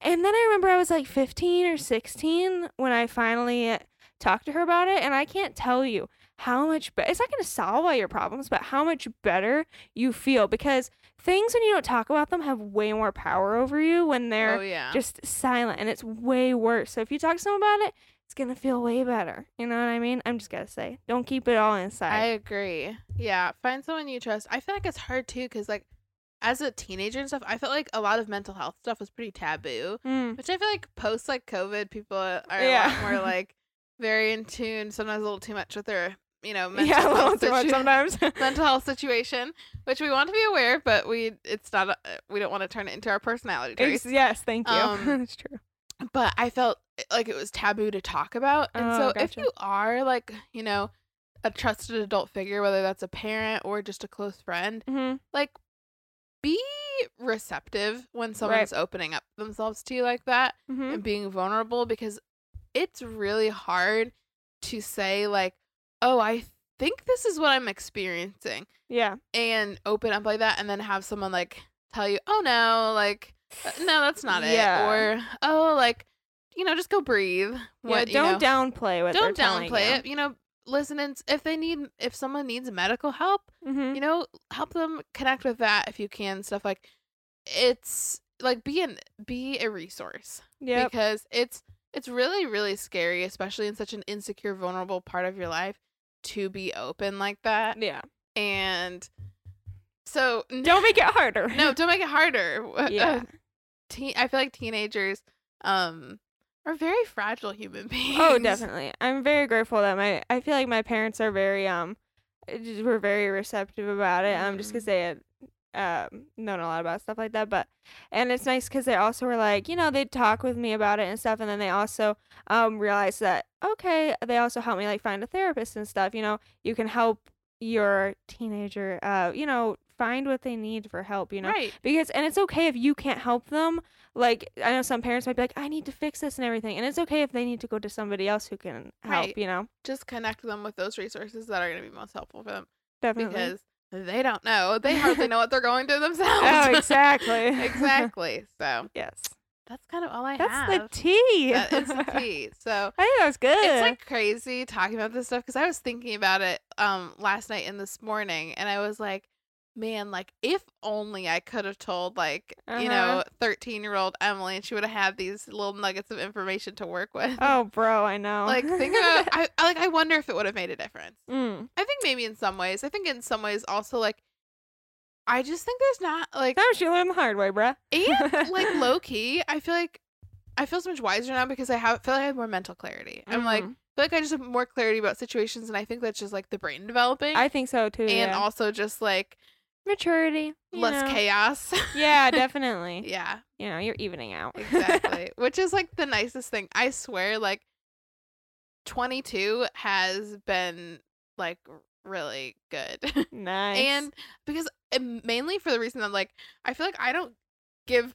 S2: And then I remember I was like 15 or 16 when I finally talked to her about it. And I can't tell you how much better, it's not going to solve all your problems, but how much better you feel because things when you don't talk about them have way more power over you when they're
S1: Oh yeah.
S2: just silent and it's way worse. So if you talk to someone about it, it's gonna feel way better. You know what I mean? I'm just gonna say, don't keep it all inside.
S1: I agree. Yeah, find someone you trust. I feel like it's hard too because like as a teenager and stuff, I felt like a lot of mental health stuff was pretty taboo.
S2: Mm,
S1: Which I feel like post like COVID, people are
S2: Yeah.
S1: a lot more like very in tune. Sometimes a little too much with their you know mental
S2: yeah,
S1: health situ-
S2: sometimes.
S1: mental health situation, which we want to be aware, of, but we it's not a, we don't want to turn it into our personality traits.
S2: Yes, thank you.
S1: Um,
S2: That's true.
S1: But I felt like it was taboo to talk about, and
S2: Oh,
S1: so if you are like you know a trusted adult figure, whether that's a parent or just a close friend,
S2: hmm
S1: like be receptive when someone's opening up themselves to you like that
S2: hmm
S1: and being vulnerable because it's really hard to say like oh i think this is what i'm experiencing
S2: Yeah.
S1: and open up like that and then have someone like tell you oh no like uh, no that's not it."
S2: Yeah.
S1: it or oh like you know just go breathe what
S2: yeah. Don't
S1: know,
S2: downplay what
S1: don't downplay
S2: you.
S1: it you know listen and if they need if someone needs medical help
S2: Mm-hmm.
S1: you know help them connect with that if you can stuff like it's like be an be a resource
S2: Yep.
S1: because it's it's really really scary especially in such an insecure vulnerable part of your life to be open like that
S2: Yeah.
S1: and so
S2: Don't make it harder.
S1: no don't make it harder
S2: Yeah.
S1: teen, i feel like teenagers um are very fragile human beings
S2: Oh, definitely. I'm very grateful that my I feel like my parents are very um uh, were very receptive about it. Um just
S1: Mhm.
S2: cuz they had um known a lot about stuff like that, but and it's nice cuz they also were like, you know, they'd talk with me about it and stuff and then they also um realized that okay, they also helped me like find a therapist and stuff, you know, you can help your teenager, uh, you know, find what they need for help, you know.
S1: Right.
S2: Because and it's okay if you can't help them. Like I know some parents might be like, I need to fix this and everything. And it's okay if they need to go to somebody else who can help,
S1: Right.
S2: you know.
S1: Just connect them with those resources that are going to be most helpful for them
S2: Definitely.
S1: because they don't know. They hardly know what they're going through themselves.
S2: oh, exactly.
S1: exactly. So
S2: yes.
S1: that's kind of all I
S2: That's
S1: have.
S2: That's the tea.
S1: that is the tea. So
S2: I think that was good.
S1: it's like crazy talking about this stuff because I was thinking about it um last night and this morning, and I was like, man, like if only I could have told like you
S2: Uh-huh.
S1: know thirteen year old Emily, and she would have had these little nuggets of information to work with.
S2: oh, bro, I know.
S1: Like think about I, I like I wonder if it would have made a difference.
S2: mm.
S1: I think maybe in some ways. I think in some ways also like I just think there's not like
S2: That you learn the hard way, bruh.
S1: and like low key, I feel like I feel so much wiser now because I have feel like I have more mental clarity. I'm like
S2: Mhm.
S1: feel like I just have more clarity about situations, and I think that's just like the brain developing,
S2: I think so too.
S1: and
S2: yeah.
S1: also just like
S2: maturity.
S1: less
S2: know.
S1: chaos.
S2: Yeah, definitely.
S1: yeah,
S2: You know, you're evening out.
S1: exactly. Which is like the nicest thing. I swear, like 22 has been like really good.
S2: nice.
S1: and because and mainly for the reason that like I feel like I don't give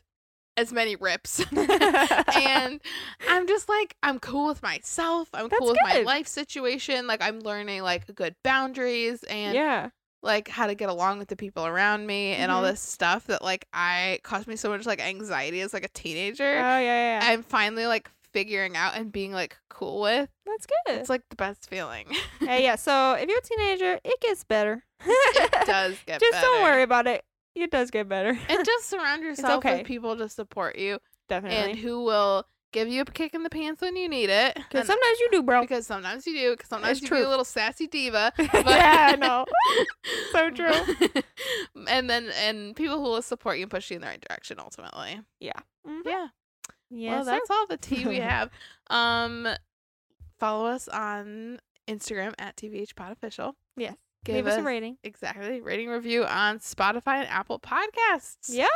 S1: as many rips. and I'm just like I'm cool with myself. I'm
S2: That's
S1: cool with my life situation. Like I'm learning like good boundaries and
S2: yeah.
S1: Like how to get along with the people around me and all
S2: Mhm.
S1: this stuff that like I caused me so much like anxiety as like a teenager.
S2: Oh yeah. yeah.
S1: I'm finally like figuring out and being like cool with.
S2: That's good.
S1: It's like the best feeling.
S2: hey, yeah. So if you're a teenager, it gets better.
S1: it does get better.
S2: Just
S1: better.
S2: don't worry about it. It does get better.
S1: And just surround yourself
S2: okay.
S1: with people to support you
S2: Definitely.
S1: and who will give you a kick in the pants when you need it.
S2: Because sometimes you do, bro.
S1: because sometimes you do. Because sometimes
S2: It's
S1: you be a
S2: true.
S1: little sassy diva. But
S2: yeah, I know. So true.
S1: and then and people who will support you and push you in the right direction ultimately.
S2: Mhm.
S1: Yeah.
S2: Yes,
S1: well,
S2: sir.
S1: that's all the tea we have. Um, follow us on Instagram at TBH Pod Official.
S2: Yes.
S1: Give
S2: Leave us
S1: us
S2: a rating.
S1: exactly rating review on Spotify and Apple Podcasts.
S2: Yeah.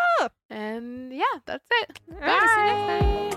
S1: And yeah, that's it.
S2: All right,